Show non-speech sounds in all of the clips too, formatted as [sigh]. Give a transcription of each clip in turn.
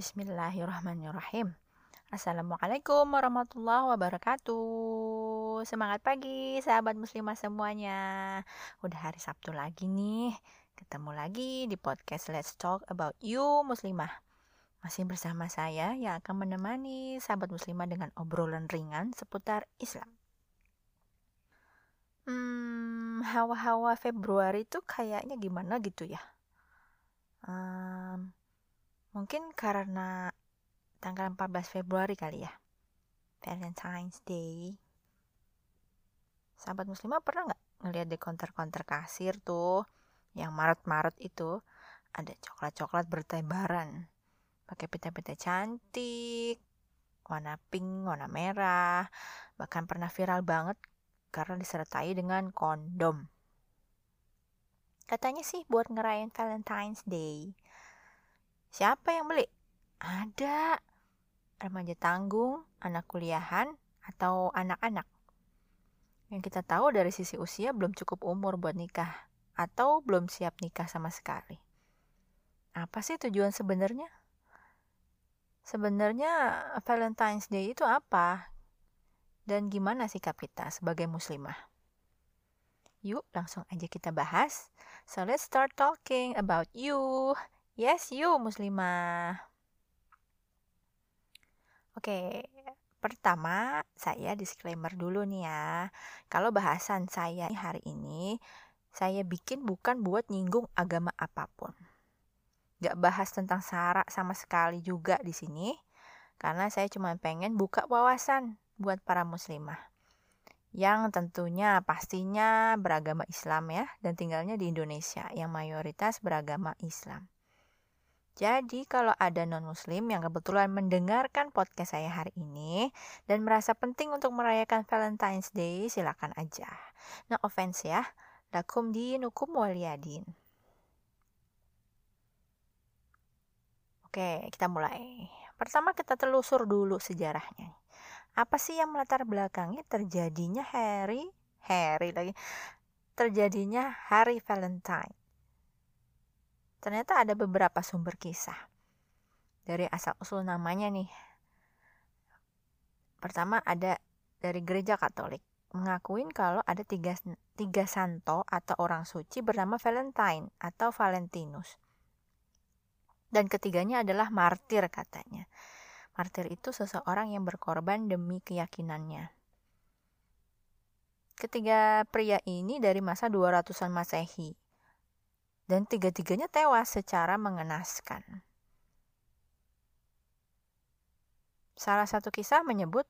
Bismillahirrahmanirrahim. Assalamualaikum warahmatullahi wabarakatuh. Semangat pagi sahabat muslimah semuanya. Udah hari Sabtu lagi nih. Ketemu lagi di podcast Let's Talk About You Muslimah. Masih bersama saya yang akan menemani sahabat muslimah dengan obrolan ringan seputar Islam. Hmm, hawa-hawa Februari itu kayaknya gimana gitu ya? Mungkin karena tanggal 14 Februari kali ya. Valentine's Day. Sahabat muslimah pernah nggak ngeliat di konter-konter kasir tuh yang Maret-Maret itu ada coklat-coklat bertebaran pakai pita-pita cantik warna pink, warna merah bahkan pernah viral banget karena disertai dengan kondom katanya sih buat ngerayain Valentine's Day siapa yang beli? ada remaja tanggung, anak kuliahan, atau anak-anak. Yang kita tahu dari sisi usia belum cukup umur buat nikah, atau belum siap nikah sama sekali. Apa sih tujuan sebenarnya? Sebenarnya Valentine's Day itu apa? Dan gimana sikap kita sebagai muslimah? Yuk langsung aja kita bahas. So let's start talking about you. Yes, you muslimah. Oke, pertama saya disclaimer dulu nih ya. Kalau bahasan saya hari ini, saya bikin bukan buat nyinggung agama apa pun. Gak bahas tentang sara sama sekali juga di sini, karena saya cuma pengen buka wawasan buat para muslimah. Yang tentunya pastinya beragama Islam ya, dan tinggalnya di Indonesia yang mayoritas beragama Islam. Jadi kalau ada non-muslim yang kebetulan mendengarkan podcast saya hari ini dan merasa penting untuk merayakan Valentine's Day, silakan aja. No offense ya. Lakum dinukum waliyadin. Oke, kita mulai. Pertama kita telusur dulu sejarahnya. Apa sih yang melatar belakangi terjadinya hari hari lagi terjadinya hari Valentine? Ternyata ada beberapa sumber kisah dari asal usul namanya nih. Pertama ada dari gereja Katolik mengakuin kalau ada tiga, tiga santo atau orang suci bernama Valentine atau Valentinus. Dan ketiganya adalah martir katanya. Martir itu seseorang yang berkorban demi keyakinannya. Ketiga pria ini dari masa 200-an Masehi dan tiga-tiganya tewas secara mengenaskan. Salah satu kisah menyebut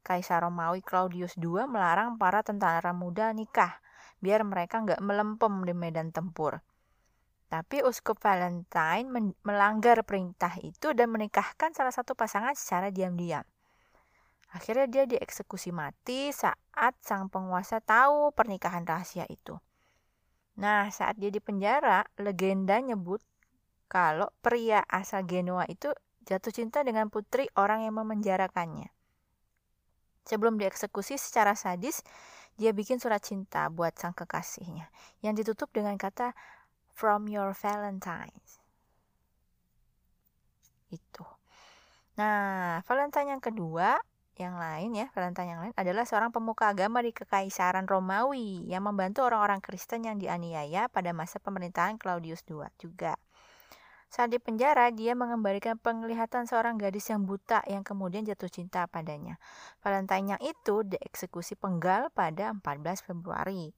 Kaisar Romawi Claudius II melarang para tentara muda nikah biar mereka nggak melempem di medan tempur. Tapi Uskup Valentine melanggar perintah itu dan menikahkan salah satu pasangan secara diam-diam. Akhirnya dia dieksekusi mati saat sang penguasa tahu pernikahan rahasia itu. Nah, saat dia di penjara, legenda nyebut kalau pria asal Genoa itu jatuh cinta dengan putri orang yang memenjarakannya. Sebelum dieksekusi secara sadis, dia bikin surat cinta buat sang kekasihnya yang ditutup dengan kata from your Valentines. Itu. Nah, Valentine yang kedua yang lain ya, Valentine yang lain adalah seorang pemuka agama di Kekaisaran Romawi yang membantu orang-orang Kristen yang dianiaya pada masa pemerintahan Claudius II juga. Saat di penjara, dia mengembalikan penglihatan seorang gadis yang buta yang kemudian jatuh cinta padanya. Valentine yang itu dieksekusi penggal pada 14 Februari.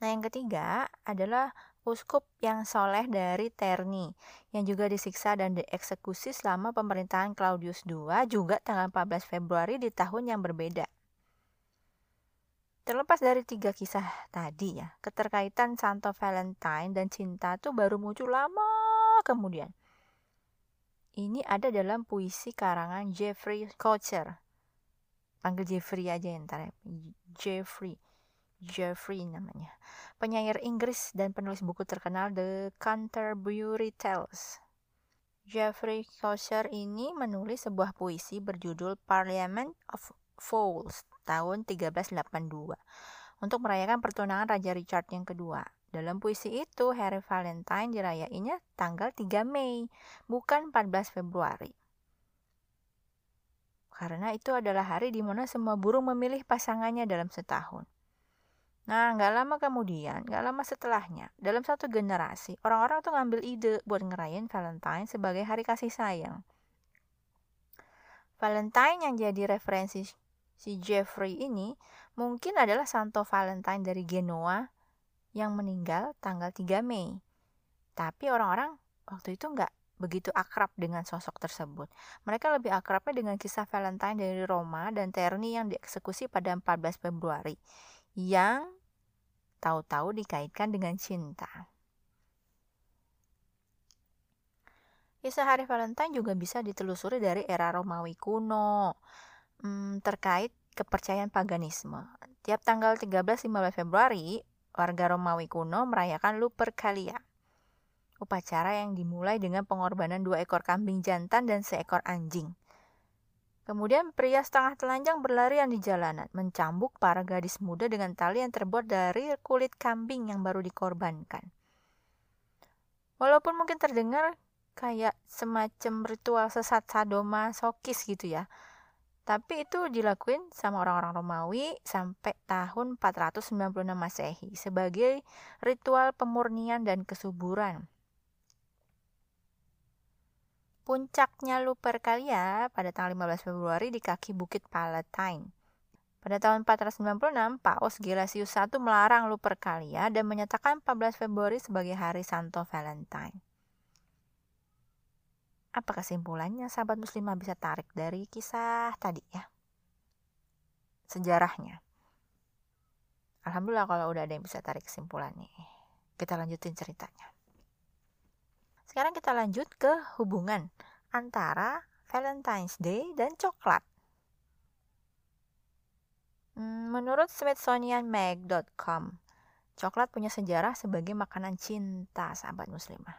Nah, yang ketiga adalah uskup yang soleh dari Terni yang juga disiksa dan dieksekusi selama pemerintahan Claudius II juga tanggal 14 Februari di tahun yang berbeda. Terlepas dari tiga kisah tadi ya, keterkaitan Santo Valentine dan cinta tuh baru muncul lama kemudian. Ini ada dalam puisi karangan Jeffrey Coacher. Panggil Jeffrey aja ya ntar ya. Jeffrey Jeffrey namanya. Penyair Inggris dan penulis buku terkenal The Canterbury Tales. Jeffrey Chaucer ini menulis sebuah puisi berjudul Parliament of Fools tahun 1382 untuk merayakan pertunangan Raja Richard yang kedua. Dalam puisi itu, Hari Valentine dirayainya tanggal 3 Mei, bukan 14 Februari. Karena itu adalah hari di mana semua burung memilih pasangannya dalam setahun. Nah, nggak lama kemudian, nggak lama setelahnya, dalam satu generasi, orang-orang tuh ngambil ide buat ngerayain Valentine sebagai hari kasih sayang. Valentine yang jadi referensi si Jeffrey ini mungkin adalah Santo Valentine dari Genoa yang meninggal tanggal 3 Mei. Tapi orang-orang waktu itu nggak begitu akrab dengan sosok tersebut. Mereka lebih akrabnya dengan kisah Valentine dari Roma dan Terni yang dieksekusi pada 14 Februari yang tahu-tahu dikaitkan dengan cinta. Kisah hari Valentine juga bisa ditelusuri dari era Romawi kuno hmm, terkait kepercayaan paganisme. Tiap tanggal 13-15 Februari, warga Romawi kuno merayakan Lupercalia. Upacara yang dimulai dengan pengorbanan dua ekor kambing jantan dan seekor anjing. Kemudian pria setengah telanjang berlarian di jalanan, mencambuk para gadis muda dengan tali yang terbuat dari kulit kambing yang baru dikorbankan. Walaupun mungkin terdengar kayak semacam ritual sesat sadoma sokis gitu ya, tapi itu dilakuin sama orang-orang Romawi sampai tahun 496 Masehi sebagai ritual pemurnian dan kesuburan. Puncaknya Lupercalia pada tanggal 15 Februari di kaki Bukit Palatine. Pada tahun 496, Paus Gelasius I melarang Lupercalia dan menyatakan 14 Februari sebagai hari Santo Valentine. Apa kesimpulannya sahabat muslimah bisa tarik dari kisah tadi ya? Sejarahnya. Alhamdulillah kalau udah ada yang bisa tarik kesimpulannya. Kita lanjutin ceritanya. Sekarang kita lanjut ke hubungan antara Valentine's Day dan coklat. Hmm, menurut smithsonianmag.com, coklat punya sejarah sebagai makanan cinta sahabat muslimah.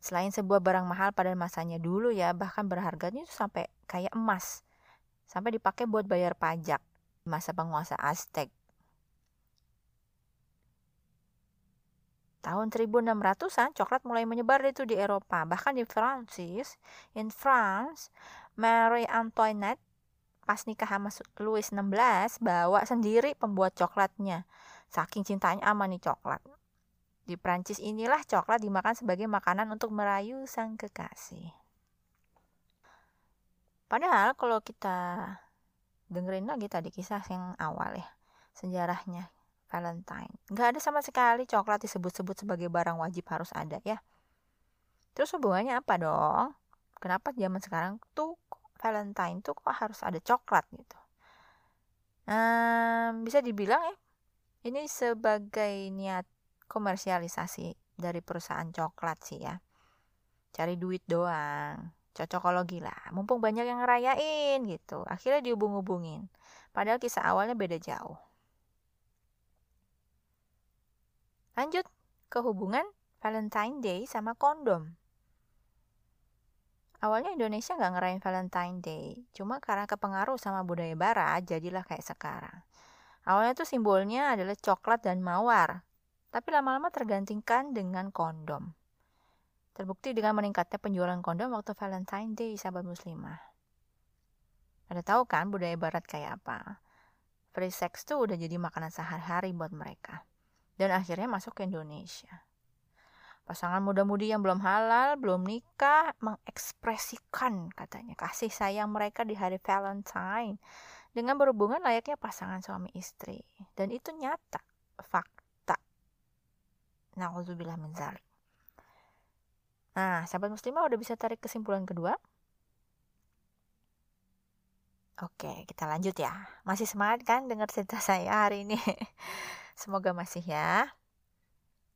Selain sebuah barang mahal pada masanya dulu ya, bahkan berharganya itu sampai kayak emas. Sampai dipakai buat bayar pajak masa penguasa Aztec. Tahun 1600-an coklat mulai menyebar itu di Eropa, bahkan di Prancis. In France, Marie Antoinette pas nikah sama Louis XVI bawa sendiri pembuat coklatnya. Saking cintanya sama nih coklat. Di Prancis inilah coklat dimakan sebagai makanan untuk merayu sang kekasih. Padahal kalau kita dengerin lagi tadi kisah yang awal ya, sejarahnya Valentine. Nggak ada sama sekali coklat disebut-sebut sebagai barang wajib harus ada ya. Terus hubungannya apa dong? Kenapa zaman sekarang tuh Valentine tuh kok harus ada coklat gitu? Hmm, bisa dibilang ya, ini sebagai niat komersialisasi dari perusahaan coklat sih ya. Cari duit doang. Cocokologi lah. Mumpung banyak yang ngerayain gitu. Akhirnya dihubung-hubungin. Padahal kisah awalnya beda jauh. Lanjut ke hubungan Valentine Day sama kondom. Awalnya Indonesia nggak ngerayain Valentine Day, cuma karena kepengaruh sama budaya barat, jadilah kayak sekarang. Awalnya tuh simbolnya adalah coklat dan mawar, tapi lama-lama tergantikan dengan kondom. Terbukti dengan meningkatnya penjualan kondom waktu Valentine Day, sahabat muslimah. Ada tahu kan budaya barat kayak apa? Free sex tuh udah jadi makanan sehari-hari buat mereka. Dan akhirnya masuk ke Indonesia. Pasangan muda-mudi yang belum halal, belum nikah, mengekspresikan katanya kasih sayang mereka di hari Valentine dengan berhubungan layaknya pasangan suami istri. Dan itu nyata, fakta. Nah, sahabat muslimah udah bisa tarik kesimpulan kedua? Oke, kita lanjut ya. Masih semangat kan dengar cerita saya hari ini? [laughs] Semoga masih ya.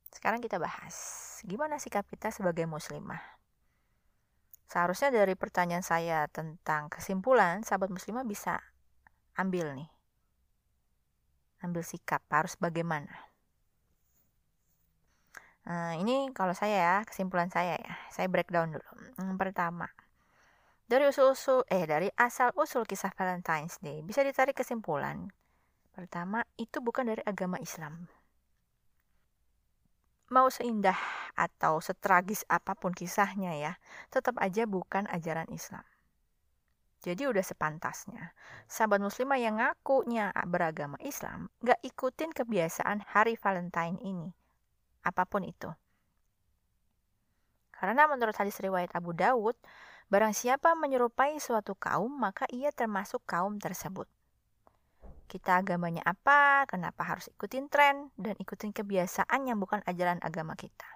Sekarang kita bahas, gimana sikap kita sebagai muslimah? Seharusnya dari pertanyaan saya tentang kesimpulan, sahabat muslimah bisa ambil nih. Ambil sikap, harus bagaimana? Nah, ini kalau saya ya, kesimpulan saya ya. Saya breakdown dulu. Yang pertama, dari usul-usul eh dari asal-usul kisah Valentine's Day bisa ditarik kesimpulan. Pertama, itu bukan dari agama Islam. mau seindah atau setragis apa pun kisahnya ya, tetap aja bukan ajaran Islam. Jadi udah sepantasnya, sahabat muslimah yang ngakunya beragama Islam gak ikutin kebiasaan hari Valentine ini, apa pun itu. Karena menurut hadis riwayat Abu Dawud, barang siapa menyerupai suatu kaum, maka ia termasuk kaum tersebut. Kita agamanya apa, kenapa harus ikutin tren, dan ikutin kebiasaan yang bukan ajaran agama kita.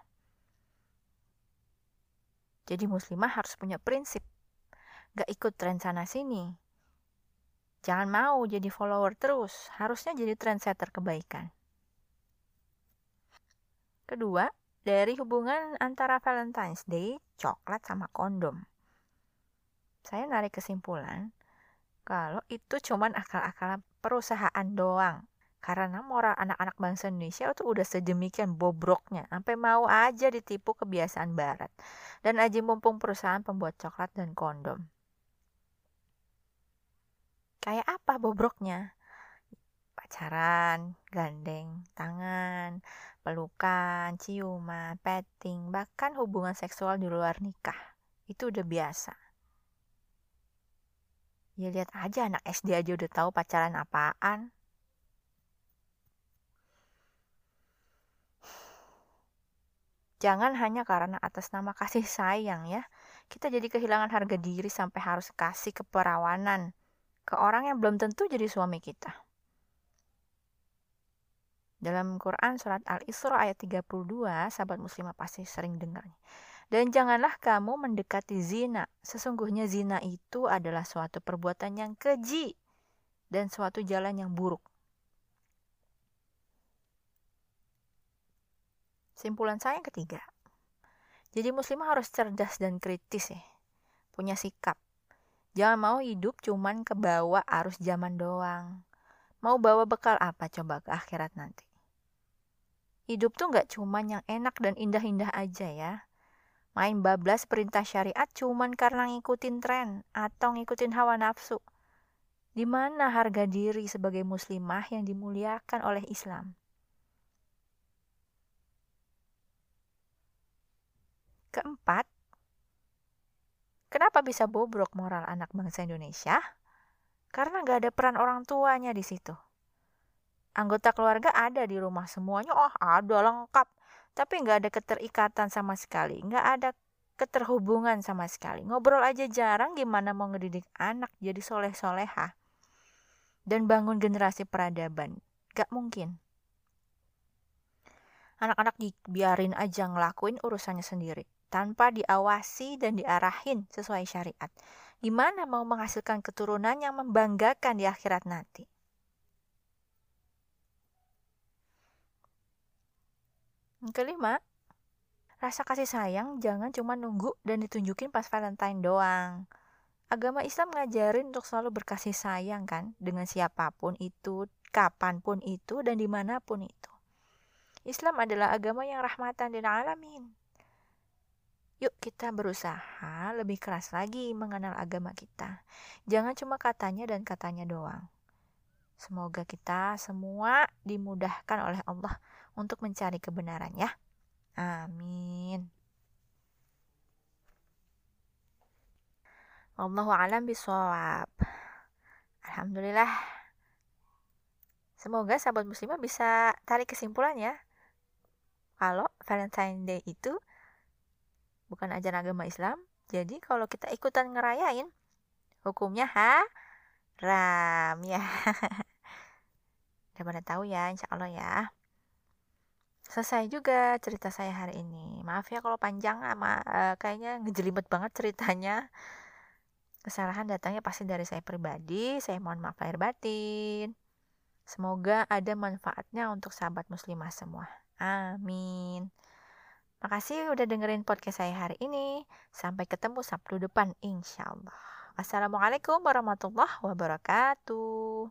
Jadi muslimah harus punya prinsip gak ikut tren sana sini. Jangan mau jadi follower terus, harusnya jadi trendsetter kebaikan. Kedua, dari hubungan antara Valentine's Day, coklat sama kondom. Saya narik kesimpulan kalau itu cuman akal-akalan perusahaan doang. Karena moral anak-anak bangsa Indonesia itu udah sedemikian bobroknya, sampai mau aja ditipu kebiasaan barat. Dan aji mumpung perusahaan pembuat coklat dan kondom. Kayak apa bobroknya? Pacaran, gandeng, tangan, pelukan, ciuman, petting, bahkan hubungan seksual di luar nikah. Itu udah biasa. Ya lihat aja anak SD aja udah tahu pacaran apaan. Jangan hanya karena atas nama kasih sayang ya. Kita jadi kehilangan harga diri sampai harus kasih keperawanan ke orang yang belum tentu jadi suami kita. Dalam Quran surat Al-Isra ayat 32, sahabat muslimah pasti sering dengarnya. Dan janganlah kamu mendekati zina. Sesungguhnya zina itu adalah suatu perbuatan yang keji dan suatu jalan yang buruk. Simpulan saya yang ketiga. Jadi muslimah harus cerdas dan kritis ya. Punya sikap Jangan mau hidup cuman ke bawah arus zaman doang. Mau bawa bekal apa coba ke akhirat nanti? Hidup tuh nggak cuman yang enak dan indah-indah aja ya. Main bablas perintah syariat cuman karena ngikutin tren atau ngikutin hawa nafsu. Di mana harga diri sebagai muslimah yang dimuliakan oleh Islam? Keempat, Kenapa bisa bobrok moral anak bangsa Indonesia? Karena gak ada peran orang tuanya di situ. Anggota keluarga ada di rumah semuanya, oh ada lengkap. Tapi gak ada keterikatan sama sekali, gak ada keterhubungan sama sekali. Ngobrol aja jarang gimana mau ngedidik anak jadi soleh-soleha. Dan bangun generasi peradaban. Gak mungkin. Anak-anak dibiarin aja ngelakuin urusannya sendiri tanpa diawasi dan diarahin sesuai syariat. Gimana mau menghasilkan keturunan yang membanggakan di akhirat nanti? Yang kelima, rasa kasih sayang jangan cuma nunggu dan ditunjukin pas Valentine doang. Agama Islam ngajarin untuk selalu berkasih sayang kan dengan siapa pun itu, kapan pun itu, dan di mana pun itu. Islam adalah agama yang rahmatan dan alamin. Yuk kita berusaha lebih keras lagi mengenal agama kita. Jangan cuma katanya dan katanya doang. Semoga kita semua dimudahkan oleh Allah untuk mencari kebenaran ya. Amin. Wallahu alam bisawab. Alhamdulillah. Semoga sahabat muslimah bisa tarik kesimpulan ya. Kalau Valentine Day itu bukan ajaran agama Islam. Jadi kalau kita ikutan ngerayain, hukumnya haram ya. [laughs] Udah pada tahu ya, insya Allah ya. Selesai juga cerita saya hari ini. Maaf ya kalau panjang, ama, uh, kayaknya ngejelimet banget ceritanya. Kesalahan datangnya pasti dari saya pribadi. Saya mohon maaf lahir batin. Semoga ada manfaatnya untuk sahabat muslimah semua. Amin. Makasih udah dengerin podcast saya hari ini. Sampai ketemu Sabtu depan insya Allah. Assalamualaikum warahmatullahi wabarakatuh.